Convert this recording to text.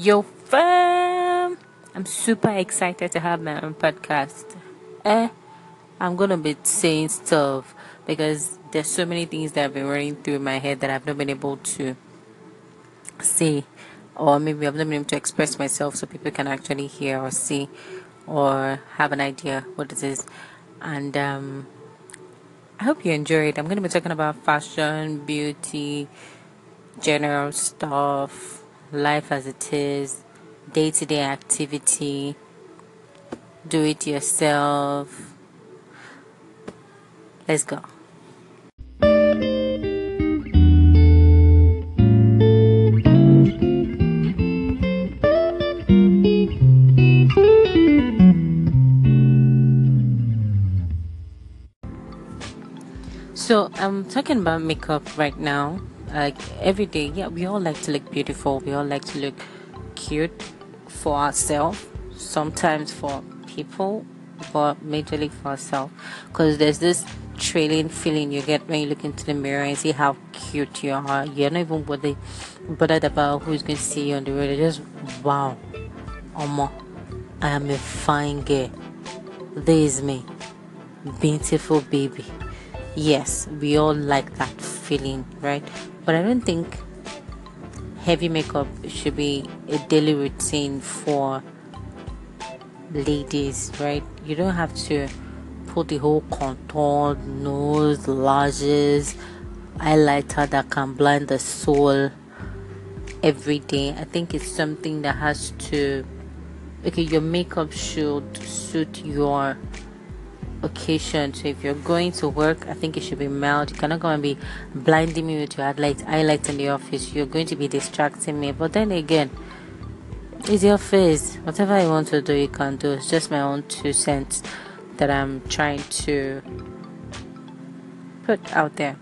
Yo, fam! I'm super excited to have my own podcast. Eh, I'm gonna be saying stuff because there's so many things that have been running through my head that I've not been able to say, or maybe I've not been able to express myself so people can actually hear or see or have an idea what it is. And um, I hope you enjoy it. I'm gonna be talking about fashion, beauty, general stuff life as it is, day to day activity, do it yourself. Let's go. So I'm talking about makeup right now like every day yeah we all like to look beautiful. We all like to look cute for ourselves sometimes for people but majorly for ourselves. Because there's this trailing feeling you get when you look into the mirror and see how cute you are. You're not even bothered, bothered about who's going to see you on the road. You're just wow Omo, I am a fine girl. This is me. Beautiful baby. Yes we all like that feeling right but I don't think heavy makeup should be a daily routine for ladies, right? You don't have to put the whole contour, nose, lashes, highlighter that can blind the soul every day. I think it's something that has to okay, your makeup should suit your occasion. So if you're going to work, I think it should be mild. You cannot go and be blinding me with your highlight highlights in the office. You're going to be distracting me. But then again, it's your face. Whatever you want to do, you can do. It's just my own two cents that I'm trying to put out there.